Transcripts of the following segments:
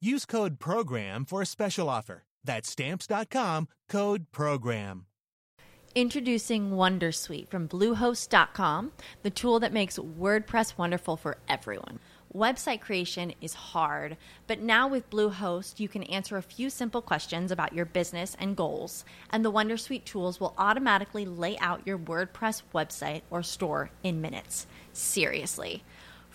Use code PROGRAM for a special offer. That's stamps.com code PROGRAM. Introducing Wondersuite from Bluehost.com, the tool that makes WordPress wonderful for everyone. Website creation is hard, but now with Bluehost, you can answer a few simple questions about your business and goals, and the Wondersuite tools will automatically lay out your WordPress website or store in minutes. Seriously.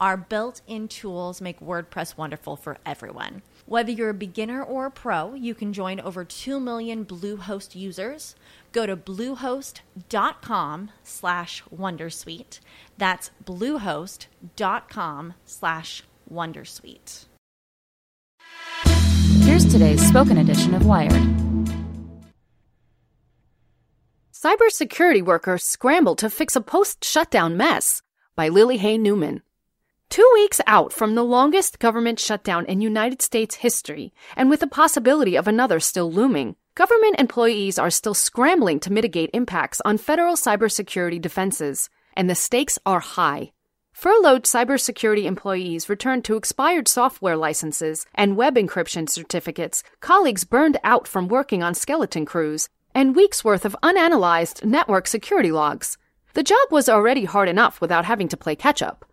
Our built in tools make WordPress wonderful for everyone. Whether you're a beginner or a pro, you can join over 2 million Bluehost users. Go to bluehost.com slash wondersuite. That's bluehost.com slash wondersuite. Here's today's spoken edition of Wired. Cybersecurity workers scramble to fix a post shutdown mess by Lily Hay Newman. Two weeks out from the longest government shutdown in United States history, and with the possibility of another still looming, government employees are still scrambling to mitigate impacts on federal cybersecurity defenses, and the stakes are high. Furloughed cybersecurity employees returned to expired software licenses and web encryption certificates, colleagues burned out from working on skeleton crews, and weeks worth of unanalyzed network security logs. The job was already hard enough without having to play catch up.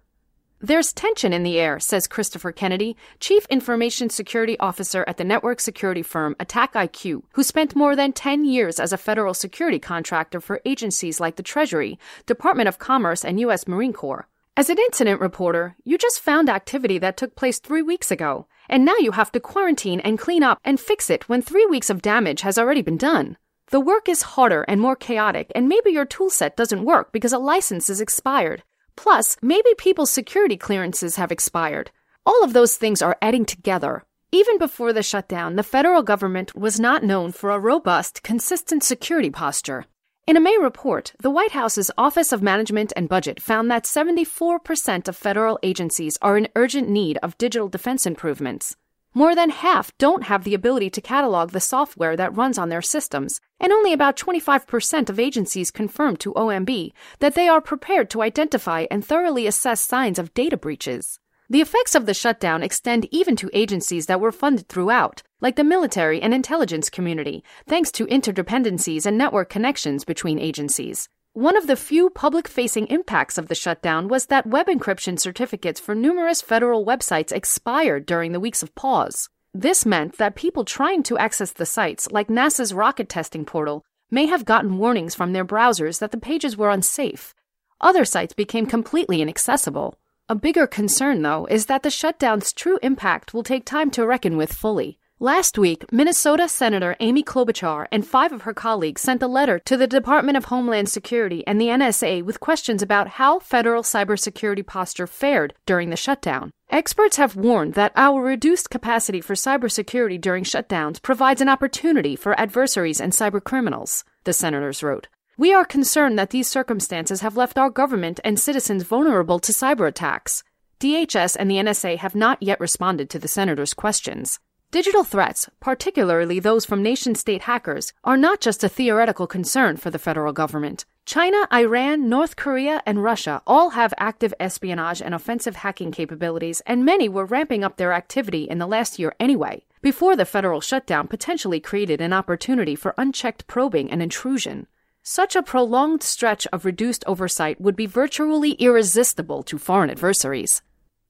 There's tension in the air, says Christopher Kennedy, Chief Information Security Officer at the network security firm AttackIQ, who spent more than 10 years as a federal security contractor for agencies like the Treasury, Department of Commerce, and U.S. Marine Corps. As an incident reporter, you just found activity that took place three weeks ago, and now you have to quarantine and clean up and fix it when three weeks of damage has already been done. The work is harder and more chaotic, and maybe your toolset doesn't work because a license is expired. Plus, maybe people's security clearances have expired. All of those things are adding together. Even before the shutdown, the federal government was not known for a robust, consistent security posture. In a May report, the White House's Office of Management and Budget found that 74% of federal agencies are in urgent need of digital defense improvements. More than half don't have the ability to catalog the software that runs on their systems, and only about 25% of agencies confirm to OMB that they are prepared to identify and thoroughly assess signs of data breaches. The effects of the shutdown extend even to agencies that were funded throughout, like the military and intelligence community, thanks to interdependencies and network connections between agencies. One of the few public facing impacts of the shutdown was that web encryption certificates for numerous federal websites expired during the weeks of pause. This meant that people trying to access the sites, like NASA's rocket testing portal, may have gotten warnings from their browsers that the pages were unsafe. Other sites became completely inaccessible. A bigger concern, though, is that the shutdown's true impact will take time to reckon with fully. Last week, Minnesota Senator Amy Klobuchar and five of her colleagues sent a letter to the Department of Homeland Security and the NSA with questions about how federal cybersecurity posture fared during the shutdown. Experts have warned that our reduced capacity for cybersecurity during shutdowns provides an opportunity for adversaries and cybercriminals, the senators wrote. We are concerned that these circumstances have left our government and citizens vulnerable to cyber attacks. DHS and the NSA have not yet responded to the senators' questions. Digital threats, particularly those from nation state hackers, are not just a theoretical concern for the federal government. China, Iran, North Korea, and Russia all have active espionage and offensive hacking capabilities, and many were ramping up their activity in the last year anyway, before the federal shutdown potentially created an opportunity for unchecked probing and intrusion. Such a prolonged stretch of reduced oversight would be virtually irresistible to foreign adversaries.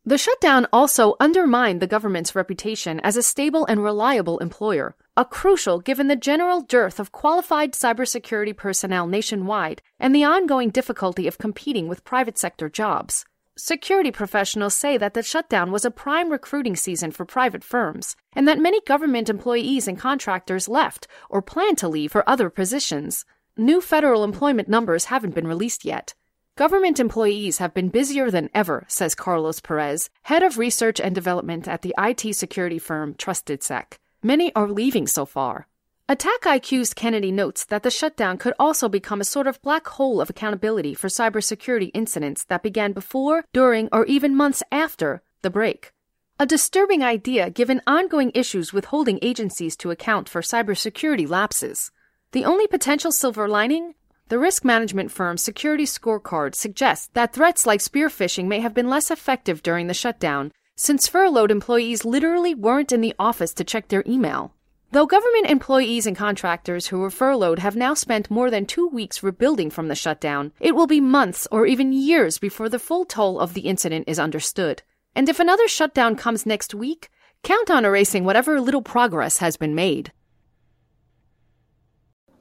The shutdown also undermined the government's reputation as a stable and reliable employer, a crucial given the general dearth of qualified cybersecurity personnel nationwide and the ongoing difficulty of competing with private sector jobs. security professionals say that the shutdown was a prime recruiting season for private firms, and that many government employees and contractors left or plan to leave for other positions. New federal employment numbers haven't been released yet. Government employees have been busier than ever, says Carlos Perez, head of research and development at the IT security firm TrustedSec. Many are leaving so far. AttackIQ's Kennedy notes that the shutdown could also become a sort of black hole of accountability for cybersecurity incidents that began before, during, or even months after the break. A disturbing idea given ongoing issues with holding agencies to account for cybersecurity lapses. The only potential silver lining? The risk management firm SecurityScorecard suggests that threats like spear phishing may have been less effective during the shutdown, since furloughed employees literally weren't in the office to check their email. Though government employees and contractors who were furloughed have now spent more than two weeks rebuilding from the shutdown, it will be months or even years before the full toll of the incident is understood. And if another shutdown comes next week, count on erasing whatever little progress has been made.